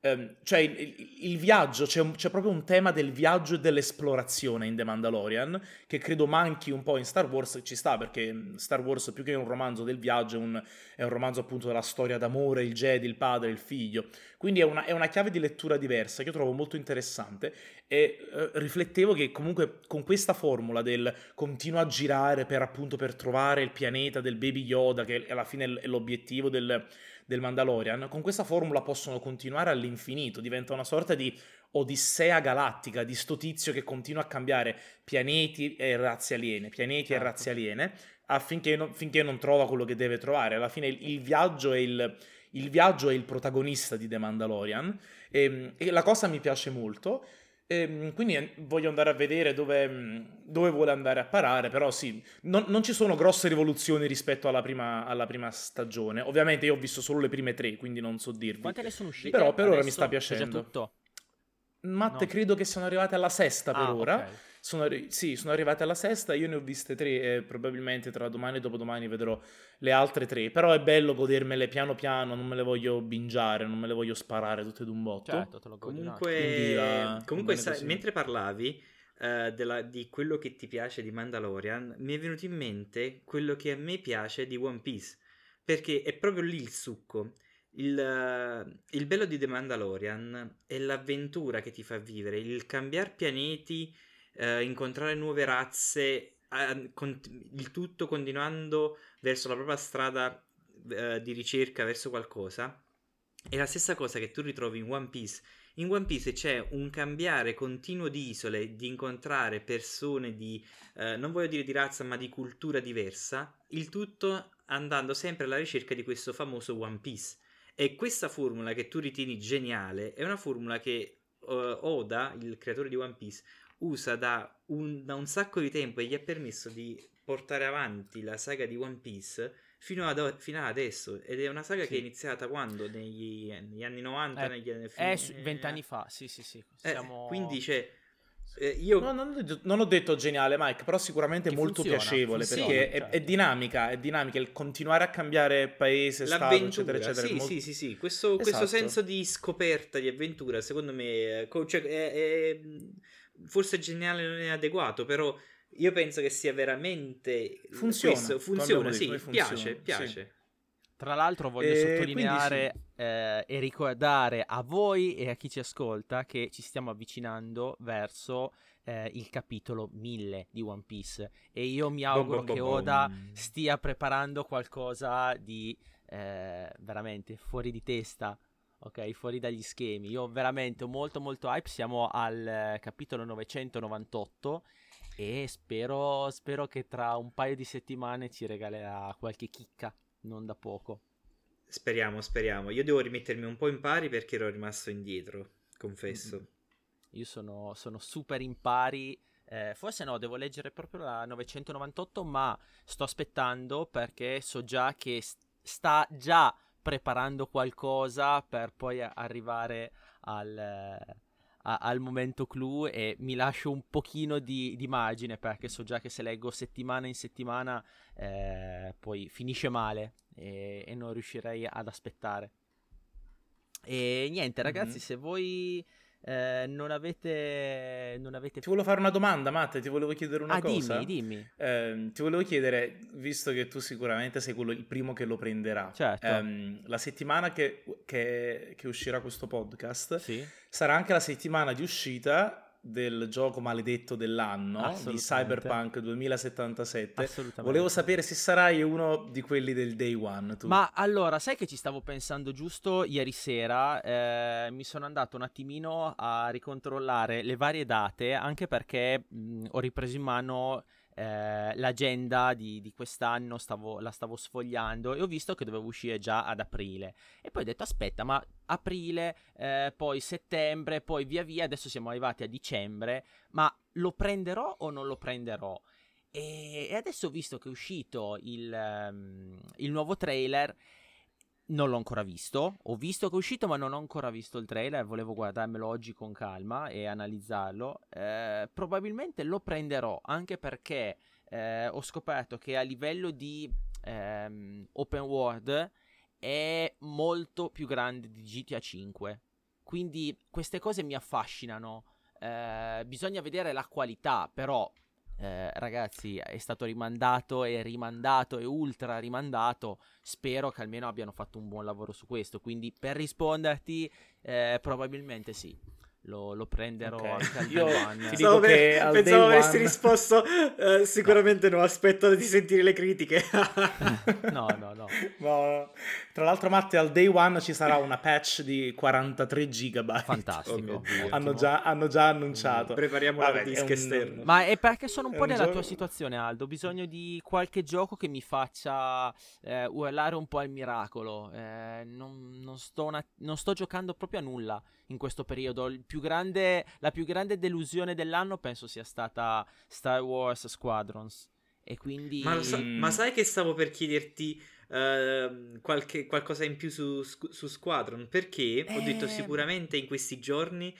Um, cioè il, il viaggio, c'è, un, c'è, proprio un tema del viaggio e dell'esplorazione in The Mandalorian che credo manchi un po' in Star Wars, ci sta perché Star Wars più che un romanzo del viaggio è un, è un romanzo appunto della storia d'amore, il Jedi, il padre, il figlio, quindi è una, è una chiave di lettura diversa che io trovo molto interessante e eh, riflettevo che comunque con questa formula del continuo a girare per appunto per trovare il pianeta del baby Yoda che alla fine è l'obiettivo del del Mandalorian, con questa formula possono continuare all'infinito, diventa una sorta di odissea galattica di sto tizio che continua a cambiare pianeti e razze aliene, pianeti certo. e razze aliene, affinché non, finché non trova quello che deve trovare. Alla fine il, il viaggio è il, il viaggio è il protagonista di The Mandalorian e, ehm, e, la cosa mi piace molto e, ehm, quindi eh, voglio andare a vedere dove, mm, dove, vuole andare a parare, però sì, non, non ci sono grosse rivoluzioni rispetto alla prima, alla prima, stagione. Ovviamente io ho visto solo le prime tre, quindi non so dirvi. Quante ne sono uscite? Però per Adesso ora mi sta piacendo. Matte, no. credo che siano arrivate alla sesta per ah, ora. Okay. Sono, arri- sì, sono arrivate alla sesta, io ne ho viste tre e probabilmente tra domani e dopodomani vedrò le altre tre. Però è bello godermele piano piano, non me le voglio bingiare, non me le voglio sparare tutte d'un botto. Certo, te lo Comunque, comunque sa- mentre parlavi uh, della, di quello che ti piace di Mandalorian, mi è venuto in mente quello che a me piace di One Piece. Perché è proprio lì il succo. Il, il, bello di The Mandalorian è l'avventura che ti fa vivere, il cambiare pianeti eh, incontrare nuove razze, eh, con, il tutto continuando verso la propria strada eh, di ricerca verso qualcosa. È la stessa cosa che tu ritrovi in One Piece. In One Piece c'è un cambiare continuo di isole, di incontrare persone di, eh, non voglio dire di razza, ma di cultura diversa, il tutto andando sempre alla ricerca di questo famoso One Piece. E questa formula che tu ritieni geniale è una formula che uh, Oda, il creatore di One Piece, usa da un, da un sacco di tempo e gli ha permesso di portare avanti la saga di One Piece fino ad, fino ad adesso ed è una saga sì. che è iniziata quando negli, negli anni 90 eh, negli anni eh, vent'anni fa sì sì sì eh, Siamo... eh, quindi c'è eh, io... No, non, ho detto, non, ho detto, geniale, Mike, però sicuramente molto funziona, piacevole funziona, perché è, è, dinamica, è dinamica il continuare a cambiare paese, stato, eccetera, eccetera. Sì, molto... sì, sì, sì. Questo, esatto. questo, senso di scoperta, di avventura, secondo me, cioè, è, è, forse geniale non è adeguato, però io penso che sia veramente funziona, questo, funziona, sì, funziona, piace, piace. Sì. Tra l'altro voglio eh, sottolineare sì. eh, e ricordare a voi e a chi ci ascolta che ci stiamo avvicinando verso eh, il capitolo 1000 di One Piece e io mi auguro bom, bom, che bom, Oda stia preparando qualcosa di eh, veramente fuori di testa ok? Fuori dagli schemi. Io veramente molto molto hype, siamo al eh, capitolo 998 e spero, spero che tra un paio di settimane ci regalerà qualche chicca, non da poco. Speriamo, speriamo. Io devo rimettermi un po' in pari perché ero rimasto indietro, confesso. Mm-hmm. Io sono, sono super in pari. Eh, forse no, devo leggere proprio la 998, ma sto aspettando perché so già che sta già preparando qualcosa per poi arrivare al, a, al momento clou e mi lascio un pochino di, di, margine perché so già che se leggo settimana in settimana eh, poi finisce male e, e, non riuscirei ad aspettare. E niente ragazzi, mm-hmm. se voi eh, non, avete, non avete... Ti volevo fare una domanda, Matte, ti volevo chiedere una ah, cosa. dimmi, dimmi. Eh, ti volevo chiedere, visto che tu sicuramente sei quello, il primo che lo prenderà, certo. ehm, la settimana che, che, che, uscirà questo podcast sì. sarà anche la settimana di uscita del gioco maledetto dell'anno di Cyberpunk 2077. Volevo sapere se sarai uno di quelli del day one. Tu. Ma allora, sai che ci stavo pensando giusto ieri sera? Eh, mi sono andato un attimino a ricontrollare le varie date, anche perché mh, ho ripreso in mano eh, l'agenda di, di quest'anno stavo, la stavo sfogliando e ho visto che dovevo uscire già ad aprile. E poi ho detto aspetta, ma aprile, eh, poi settembre, poi via via, adesso siamo arrivati a dicembre, ma lo prenderò o non lo prenderò? E, e adesso, visto che è uscito il, um, il nuovo trailer, non l'ho ancora visto. Ho visto che è uscito, ma non ho ancora visto il trailer. Volevo guardarmelo oggi con calma e analizzarlo. Eh, probabilmente lo prenderò anche perché eh, ho scoperto che a livello di ehm, open world è molto più grande di GTA 5. Quindi queste cose mi affascinano. Eh, bisogna vedere la qualità, però eh, ragazzi, è stato rimandato e rimandato e ultra rimandato. Spero che almeno abbiano fatto un buon lavoro su questo. Quindi, per risponderti, eh, probabilmente sì lo, lo prenderò okay. anche al Io Ti dico che al pensavo avresti one... risposto uh, sicuramente no. no, aspetto di sentire le critiche. no, no, no, no. Tra l'altro Matte al day one ci sarà una patch di 43 gigabyte. Fantastico. Oh hanno, già, hanno, già, annunciato. Prepariamo Vabbè, il disco un... esterno. Ma è perché sono un po' nella gioco... tua situazione Aldo, ho bisogno di qualche gioco che mi faccia eh, urlare un po' al miracolo. Eh, non, non, sto una... non sto giocando proprio a nulla in questo periodo. Più grande, la più grande delusione dell'anno penso sia stata Star Wars Squadrons. E quindi... Ma, sa- ma sai che stavo per chiederti uh, qualche, qualcosa in più su, su Squadron? Perché eh... ho detto eh. sicuramente in questi giorni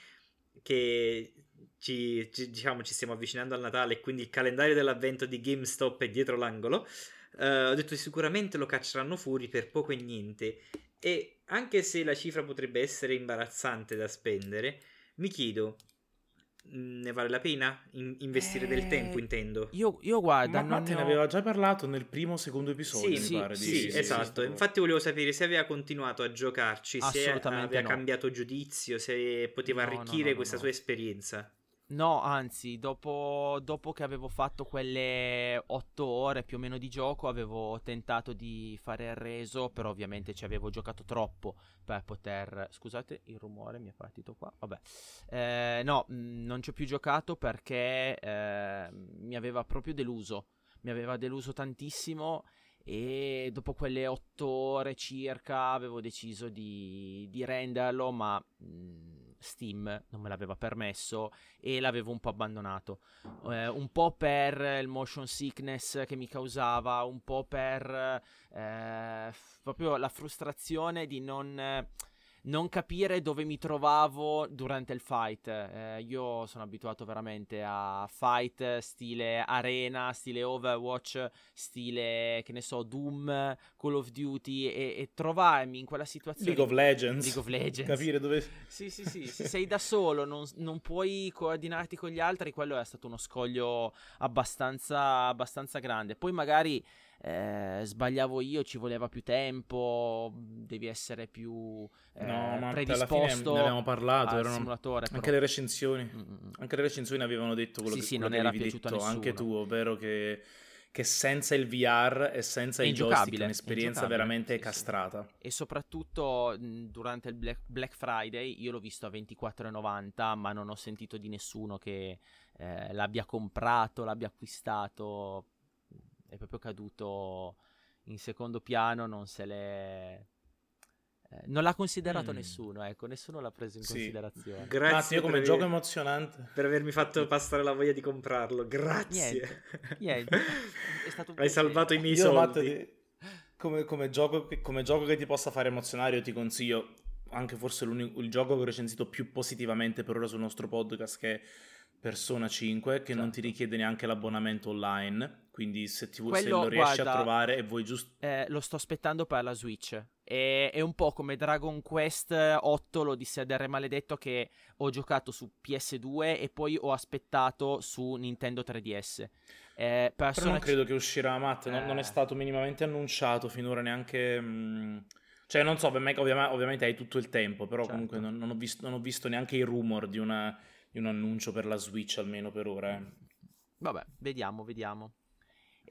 che ci, ci, diciamo, ci stiamo avvicinando al Natale e quindi il calendario dell'avvento di GameStop è dietro l'angolo. Uh, ho detto sicuramente lo cacceranno fuori per poco e niente. E anche se la cifra potrebbe essere imbarazzante da spendere, mi chiedo, mm, ne vale la pena In- investire eh, del tempo, intendo? Io, io guarda, ma, ma te ne ho... aveva già parlato nel primo o secondo episodio, sì, sì, pare, sì, sì, sì esatto. Infatti volevo sapere se aveva continuato a giocarci, se aveva no. cambiato giudizio, se poteva no, arricchire no, questa sua esperienza. No, anzi, dopo, dopo, che avevo fatto quelle otto ore più o meno di gioco, avevo tentato di fare il reso, però ovviamente ci avevo giocato troppo per poter... Scusate, il rumore mi è partito qua. Vabbè. Eh, no, mh, non ci ho più giocato perché eh, mi aveva proprio deluso. Mi aveva deluso tantissimo e dopo quelle otto ore circa avevo deciso di, di renderlo, ma... Mh, Steam non me l'aveva permesso e l'avevo un po' abbandonato. Eh, un po' per il motion sickness che mi causava, un po' per eh, proprio la frustrazione di non non capire dove mi trovavo durante il fight. Eh, io sono abituato veramente a fight stile arena, stile Overwatch, stile che ne so, Doom, Call of Duty e, e trovarmi in quella situazione. League of Legends. League of Legends. Capire dove. Sì, sì, sì. Se sei da solo, non, non, puoi coordinarti con gli altri, quello è stato uno scoglio abbastanza, abbastanza grande. Poi magari eh, sbagliavo io, ci voleva più tempo, devi essere più eh, no, predisposto. ne abbiamo parlato, erano... simulatore. Anche le recensioni, Mm-mm. anche le recensioni avevano detto quello sì, che, sì, quello non era piaciuto detto, anche tu, ovvero che che senza il VR e senza il joystick è un'esperienza veramente sì, castrata. Sì. E soprattutto durante il Black, Black, Friday io l'ho visto a 24,90 ma non ho sentito di nessuno che eh, l'abbia comprato, l'abbia acquistato è proprio caduto in secondo piano, non se l'è... Eh, non l'ha considerato mm. nessuno, ecco, nessuno l'ha preso in sì. considerazione. Grazie io come per gioco emozionante. Per avermi fatto passare la voglia di comprarlo, grazie. Niente, niente. È stato Hai salvato i miei io, soldi. Matt, come, come, gioco, come gioco che ti possa fare emozionare, io ti consiglio anche forse il gioco che ho recensito più positivamente per ora sul nostro podcast, che è Persona 5 che certo. non ti richiede neanche l'abbonamento online, quindi se, ti, Quello, se lo riesci guarda, a trovare e vuoi giusto... Eh, lo sto aspettando per la Switch. E, è un po' come Dragon Quest 8, lo disse ad R Maledetto che ho giocato su PS2 e poi ho aspettato su Nintendo 3DS. Eh, Però non credo che uscirà, Matt, eh... non, non, è eh. stato minimamente annunciato finora neanche... Mh... Mm, cioè, non so, ovviamente, ovviamente, hai tutto il tempo, però certo. comunque non, non, ho visto, non ho visto neanche i rumor di una di un annuncio per la Switch almeno per ora. Eh. Vabbè, vediamo, vediamo.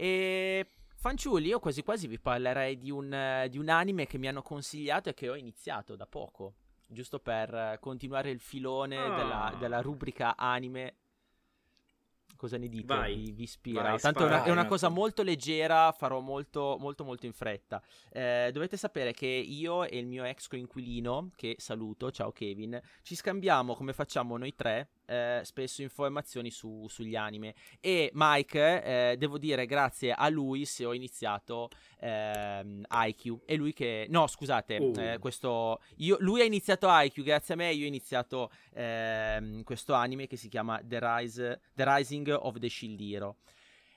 E fanciulli, io quasi quasi vi parlerei di un, di un anime che mi hanno consigliato e che ho iniziato da poco, giusto per continuare il filone ah. della, della rubrica anime cosa ne dite? Vai, vi, vi ispira? Vai, Tanto spara, è, una, è una, cosa molto leggera, farò molto molto molto in fretta. Eh, dovete sapere che io e il mio ex coinquilino, che saluto, ciao Kevin, ci scambiamo come facciamo noi tre eh, spesso informazioni su, sugli anime. E Mike, eh, devo dire, grazie a lui se ho iniziato ehm, IQ. È lui che... No, scusate, uh. questo... Io, lui ha iniziato IQ, grazie a me io ho iniziato ehm, questo anime che si chiama The, Rise, The Rising of the Shield Hero.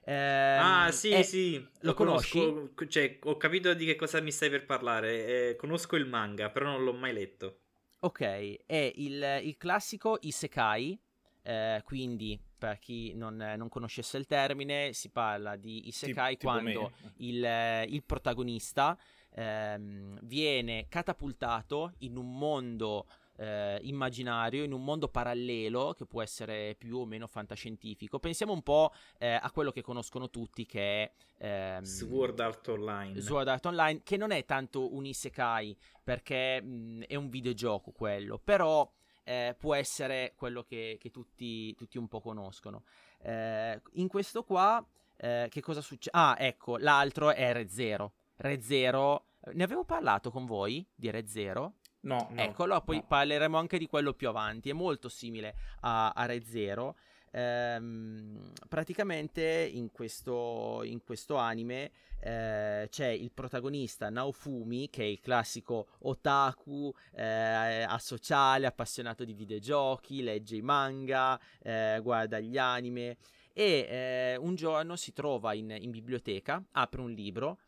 Eh, ah, sì, eh, sì, lo, lo conosci? Conosco, cioè, ho capito di che cosa mi stai per parlare. Eh, conosco il manga, però non l'ho mai letto. Ok, è il, il classico Isekai. Eh, quindi, per chi non, non, conoscesse il termine, si parla di Isekai sì, quando il, il, protagonista ehm, viene catapultato in un mondo eh, immaginario in un mondo parallelo che può essere più o meno fantascientifico. Pensiamo un po' eh, a quello che conoscono tutti che è ehm, Sword Art Online. Sword Art Online, che non è tanto un isekai perché mh, è un videogioco quello, però eh, può essere quello che, che tutti, tutti, un po' conoscono. Eh, in questo qua, eh, che cosa succede? Ah, ecco, l'altro è Red Zero. Red Zero, ne avevo parlato con voi di Red Zero? No, no Eccolo, poi no. parleremo anche di quello più avanti. È molto simile a, a Red Zero. Ehm, praticamente in questo, in questo anime eh, c'è il protagonista Naofumi, che è il classico otaku, eh, asociale, appassionato di videogiochi, legge i manga, eh, guarda gli anime. E eh, un giorno si trova in, in biblioteca, apre un libro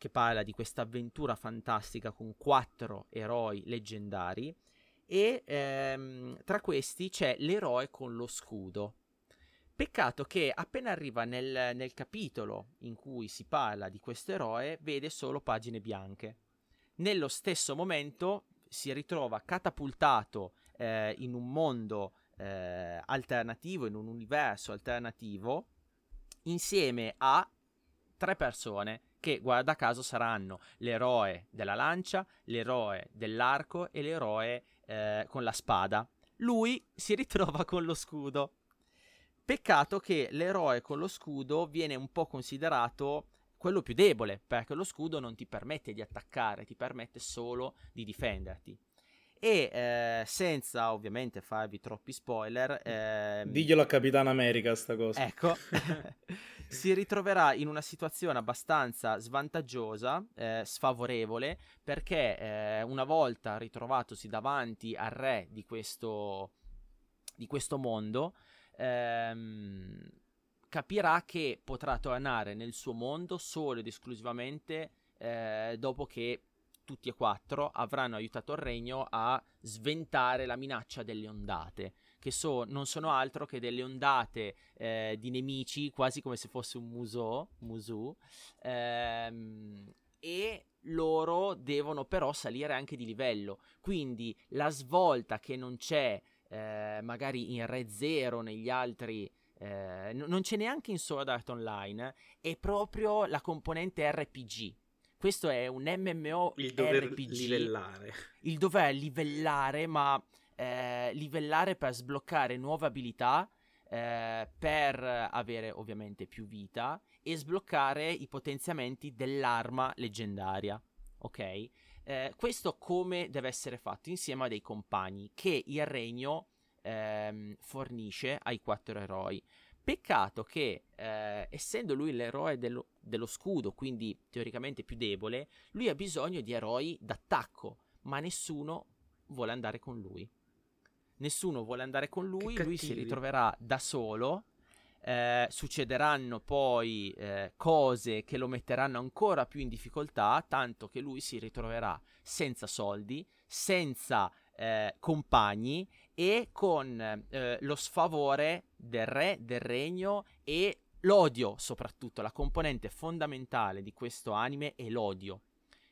che parla di questa avventura fantastica con quattro eroi leggendari e ehm, tra questi c'è l'eroe con lo scudo. Peccato che appena arriva nel, nel capitolo in cui si parla di questo eroe vede solo pagine bianche. Nello stesso momento si ritrova catapultato eh, in un mondo eh, alternativo, in un universo alternativo, insieme a tre persone che guarda caso saranno l'eroe della lancia, l'eroe dell'arco e l'eroe eh, con la spada. Lui si ritrova con lo scudo. Peccato che l'eroe con lo scudo viene un po' considerato quello più debole, perché lo scudo non ti permette di attaccare, ti permette solo di difenderti. E eh, senza ovviamente farvi troppi spoiler, eh, diglielo a Capitan America sta cosa. Ecco, si ritroverà in una situazione abbastanza svantaggiosa, eh, sfavorevole, perché eh, una volta ritrovatosi davanti al re di questo, di questo mondo, ehm, capirà che potrà tornare nel suo mondo solo ed esclusivamente eh, dopo che tutti e quattro avranno aiutato il regno a sventare la minaccia delle ondate che so, non sono altro che delle ondate eh, di nemici, quasi come se fosse un musò, musù, ehm, e loro devono però salire anche di livello. Quindi la svolta che non c'è eh, magari in Red Zero negli altri eh, n- non c'è neanche in Sword Art Online, è proprio la componente RPG. Questo è un MMO il dover RPG, livellare. Il dover livellare, ma eh, livellare per sbloccare nuove abilità, eh, per avere ovviamente più vita e sbloccare i potenziamenti dell'arma leggendaria. Ok? Eh, questo come deve essere fatto insieme a dei compagni che il regno ehm, fornisce ai quattro eroi. Peccato che, eh, essendo lui l'eroe dello, dello, scudo, quindi teoricamente più debole, lui ha bisogno di eroi d'attacco, ma nessuno vuole andare con lui nessuno vuole andare con lui, lui si ritroverà da solo. Eh, succederanno poi eh, cose che lo metteranno ancora più in difficoltà, tanto che lui si ritroverà senza soldi, senza eh, compagni e con eh, lo sfavore del re, del regno e l'odio soprattutto. La componente fondamentale di questo anime è l'odio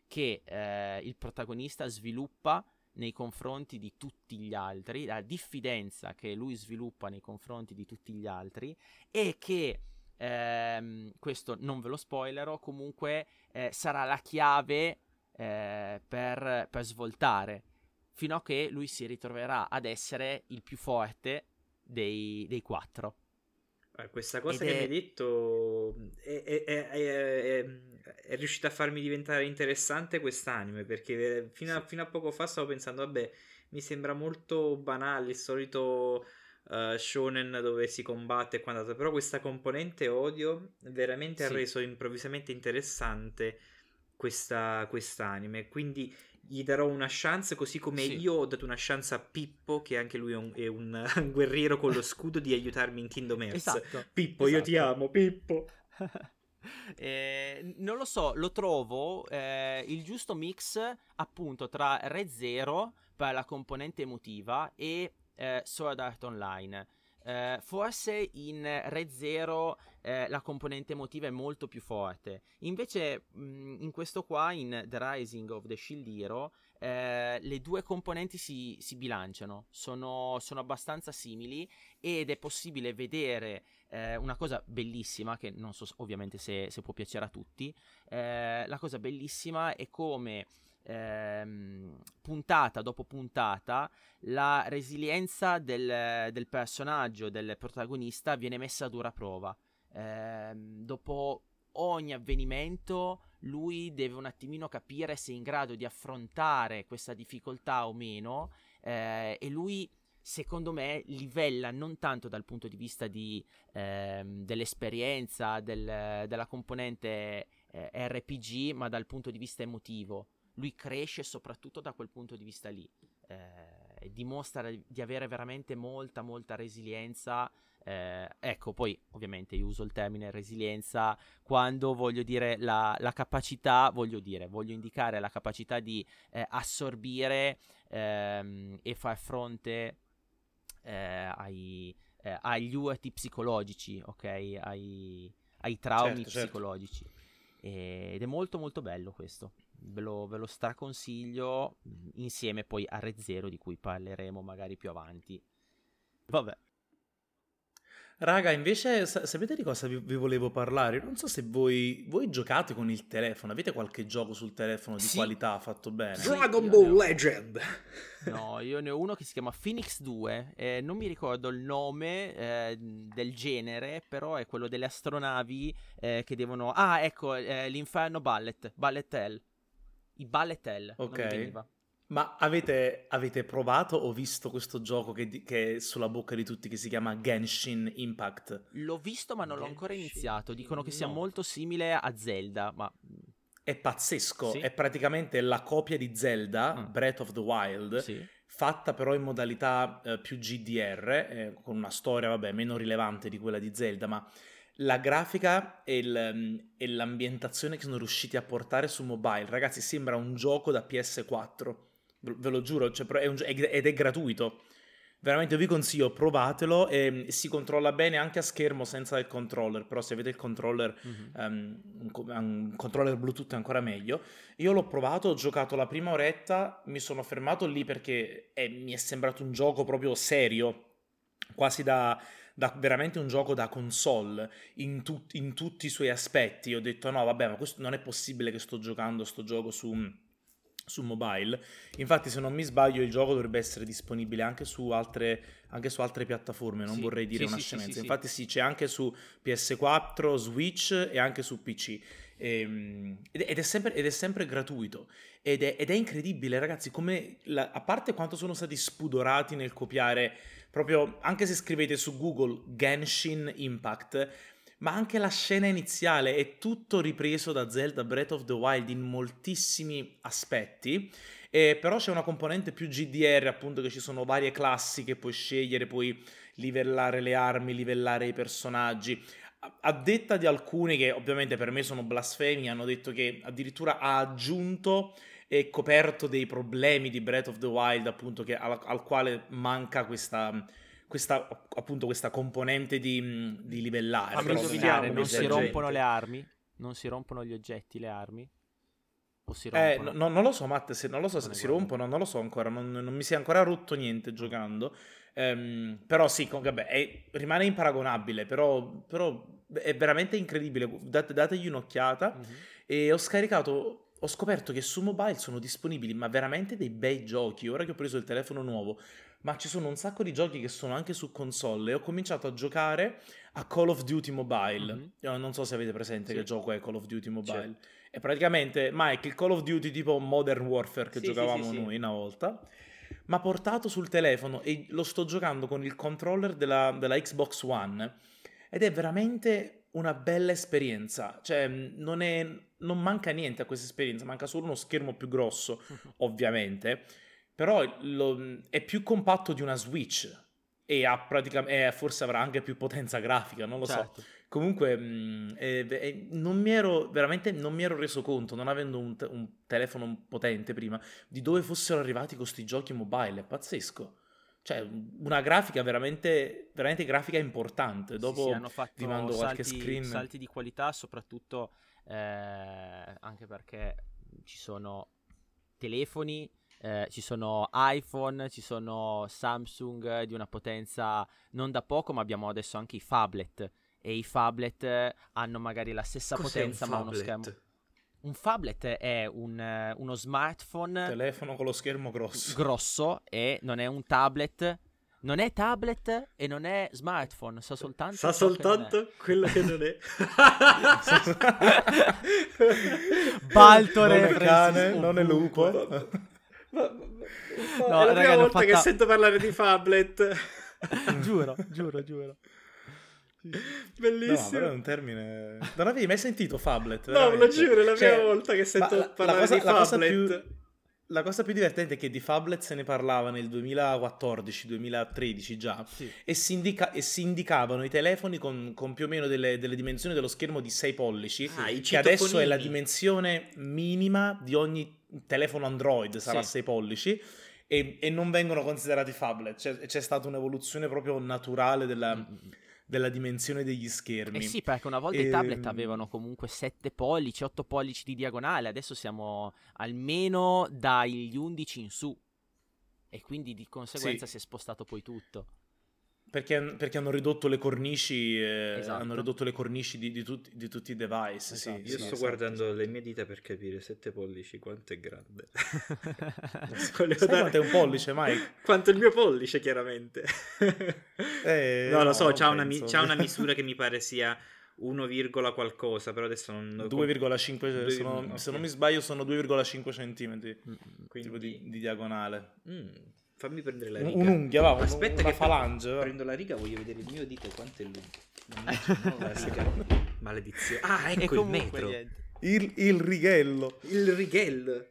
che eh, il protagonista sviluppa nei confronti di tutti gli altri, la diffidenza che lui sviluppa nei confronti di tutti gli altri e che ehm, questo non ve lo spoilerò, comunque eh, sarà la chiave eh, per, per svoltare fino a che lui si ritroverà ad essere il più forte dei, dei quattro. Eh, questa cosa Ed che è... mi hai detto è, è, è, è, riuscita a farmi diventare interessante quest'anime perché fino a, fino a, poco fa stavo pensando, vabbè, mi sembra molto banale il solito uh, shonen dove si combatte e quant'altro, però questa componente odio veramente sì. ha reso improvvisamente interessante questa quest'anime, quindi gli darò una chance così come sì. io ho dato una chance a Pippo che anche lui è un, è un guerriero con lo scudo di aiutarmi in Kingdom Hearts. Esatto. Pippo, esatto. io ti esatto. amo, Pippo. Eh, non lo so, lo trovo eh, il giusto mix appunto tra Red Zero per la componente emotiva e eh, Sword Art Online. Eh, forse in Red Zero eh, la componente emotiva è molto più forte. Invece, mh, in questo qua, in The Rising of the Shield Hero, eh, le due componenti si, si bilanciano, sono, sono, abbastanza simili ed è possibile vedere eh, una cosa bellissima, che non so ovviamente se, se può piacere a tutti, eh, la cosa bellissima è come ehm, puntata dopo puntata la resilienza del, del, personaggio, del protagonista viene messa a dura prova. Ehm, dopo ogni avvenimento lui deve un attimino capire se è in grado di affrontare questa difficoltà o meno eh, e lui secondo me livella non tanto dal punto di vista di, ehm, dell'esperienza del, della componente eh, RPG ma dal punto di vista emotivo lui cresce soprattutto da quel punto di vista lì. Eh, dimostra di avere veramente molta, molta resilienza. Eh, ecco, poi ovviamente io uso il termine resilienza quando voglio dire la, la capacità, voglio dire, voglio indicare la capacità di eh, assorbire ehm, e far fronte eh, ai, eh, agli urti psicologici, ok? Ai, ai traumi certo, certo. psicologici. Certo. ed è molto molto bello questo ve lo, ve lo straconsiglio mm, insieme poi a Red Zero di cui parleremo magari più avanti. Vabbè. Raga, invece sapete di cosa vi, vi volevo parlare? Non so se voi, voi, giocate con il telefono, avete qualche gioco sul telefono di sì. qualità fatto bene? Dragon Ball Legend! No, io ne ho uno che si chiama Phoenix 2, eh, non mi ricordo il nome eh, del genere, però è quello delle astronavi eh, che devono... Ah, ecco, eh, l'Inferno Ballet, Ballet Hell i Ballet Hell. Ok. Ma avete, avete, provato o visto questo gioco che, che, è sulla bocca di tutti che si chiama Genshin Impact? L'ho visto ma non Genshin... l'ho ancora iniziato. Dicono che sia no. molto simile a Zelda, ma... È pazzesco, sì? è praticamente la copia di Zelda, mm. Breath of the Wild, sì. fatta però in modalità eh, più GDR, eh, con una storia, vabbè, meno rilevante di quella di Zelda, ma la grafica e, il, e, l'ambientazione che sono riusciti a portare su mobile, ragazzi, sembra un gioco da PS4. Ve lo giuro, cioè, è un, ed è gratuito. Veramente vi consiglio, provatelo e si controlla bene anche a schermo senza il controller, però se avete il controller, mm-hmm. um, un, controller Bluetooth è ancora meglio. Io l'ho provato, ho giocato la prima oretta, mi sono fermato lì perché è, mi è sembrato un gioco proprio serio, quasi da da veramente un gioco da console in, tu, in tutti i suoi aspetti. Ho detto no, vabbè, ma questo non è possibile che sto giocando sto gioco su su mobile. Infatti, se non mi sbaglio, il gioco dovrebbe essere disponibile anche su altre, anche su altre piattaforme. Non sì, vorrei dire sì, una sì, scemenza. Infatti, sì, c'è anche su PS4, Switch e anche su PC. E, ehm, ed, è sempre, ed, è sempre, gratuito. Ed è, ed è incredibile, ragazzi, come la, a parte quanto sono stati spudorati nel copiare proprio anche se scrivete su Google Genshin Impact, ma anche la scena iniziale è tutto ripreso da Zelda Breath of the Wild in moltissimi aspetti. Eh, però c'è una componente più GDR, appunto, che ci sono varie classi che puoi scegliere, puoi livellare le armi, livellare i personaggi. A detta di alcuni, che ovviamente per me sono blasfemi, hanno detto che addirittura ha aggiunto e coperto dei problemi di Breath of the Wild, appunto, che, al, al, quale manca questa, questa, appunto, questa componente di, di livellare. Fammi indovinare, non si rompono le armi? Non si rompono gli oggetti, le armi? O si eh, rompono? Eh, no, non lo so, Matte, se, non lo so se si rompono, non lo so ancora, non, non mi si è ancora rotto niente giocando. Um, però sì, vabbè, è, rimane imparagonabile, però, però, è veramente incredibile. Date, dategli un'occhiata. Mm-hmm. E ho scaricato ho scoperto che su mobile sono disponibili ma veramente dei bei giochi. Ora che ho preso il telefono nuovo, ma ci sono un sacco di giochi che sono anche su console e ho cominciato a giocare a Call of Duty Mobile. Mm-hmm. Non so se avete presente sì. che gioco è Call of Duty Mobile. È praticamente, Mike, il Call of Duty tipo Modern Warfare che sì, giocavamo sì, noi una volta. ma portato sul telefono e lo sto giocando con il controller della, della Xbox One ed è veramente una bella esperienza. Cioè, non, è, non manca niente a questa esperienza, manca solo uno schermo più grosso, ovviamente, però lo, è più compatto di una Switch e ha praticamente, forse avrà anche più potenza grafica, non lo certo. so. Comunque, mh, eh, eh, non mi ero veramente non mi ero reso conto, non avendo un, te- un telefono potente prima, di dove fossero arrivati questi giochi mobile. È pazzesco. Cioè, una grafica veramente, veramente grafica importante. Dopo sì, sì, hanno fatto ti mando salti, qualche screen. salti di qualità, soprattutto eh, anche perché ci sono telefoni eh, ci sono iPhone, ci sono Samsung di una potenza non da poco, ma abbiamo adesso anche i phablet. E i phablet hanno magari la stessa Cos'è potenza un ma uno schermo. Un phablet è un, uno smartphone telefono con lo schermo grosso. grosso e non è un tablet. Non è tablet e non è smartphone, sa soltanto, sa soltanto quello che non è. Balto non è cane, non è lupo. Ma, ma, no, è la prima volta fatta... che sento parlare di Fablet. giuro, giuro, giuro. Bellissimo. No, è un termine. Non avevi mai sentito Fablet? No, lo giuro, è la prima cioè, volta che sento la, parlare la cosa, di Fablet. La cosa più la cosa più divertente è che di Fablet se ne parlava nel 2014-2013 già sì. e, si indica- e, si indicavano i telefoni con, con più o meno delle, delle, dimensioni dello schermo di 6 pollici, ah, che adesso è la dimensione minima di ogni telefono Android, sarà sì. 6 pollici. E, e, non vengono considerati phablet, c'è, c'è stata un'evoluzione proprio naturale della, mm-hmm della dimensione degli schermi. Eh sì, perché una volta e... i tablet ehm, avevano comunque 7 pollici, 8 pollici di diagonale, adesso siamo almeno dagli 11 in su. E quindi di conseguenza sì. si è spostato poi tutto. Perché, perché, hanno ridotto le cornici, eh, esatto. hanno ridotto le cornici di, di, tutti, di tutti, i device. Esatto. Sì, Io sì, sto esatto, guardando le mie dita per capire 7 pollici quanto è grande. Sai dare... quanto è un pollice, Mike? quanto è il mio pollice, chiaramente. eh, no, lo so, no, c'ha, una, c'ha, una, misura che mi pare sia 1, qualcosa, però adesso non... 2,5, sono, okay. se non mi sbaglio sono 2,5 centimetri, mm, quindi... tipo di, di diagonale. Mm. Fammi prendere la riga. Un'unghia, va. Aspetta una che falange. Va. Prendo la riga, voglio vedere il mio dito quanto è lungo. Non. Maledizione. Ah, ecco il metro. Il, il, righello. Il righello.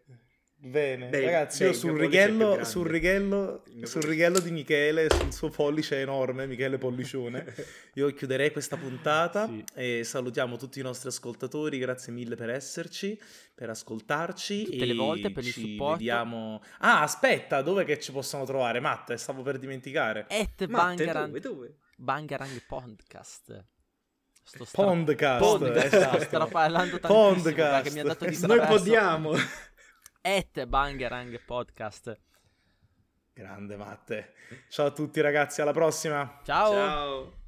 Bene, Beh, ragazzi, io sul righello, sul, righello, sul righello di Michele, sul suo pollice enorme, Michele Pollicione, io chiuderei questa puntata sì. e salutiamo tutti i nostri ascoltatori, grazie mille per esserci, per ascoltarci. Tutte le volte per il supporto. Vediamo... Ah, aspetta, dove che ci possono trovare? Matte, stavo per dimenticare. At Matte, Bangarang... dove, dove? Bangarang Podcast. Sto stra... Podcast. Podcast. Esatto. Sto parlando tantissimo Podcast. perché mi ha dato di Noi podiamo at Bangerang Podcast. Grande Matte. Ciao a tutti ragazzi, alla prossima. Ciao. Ciao.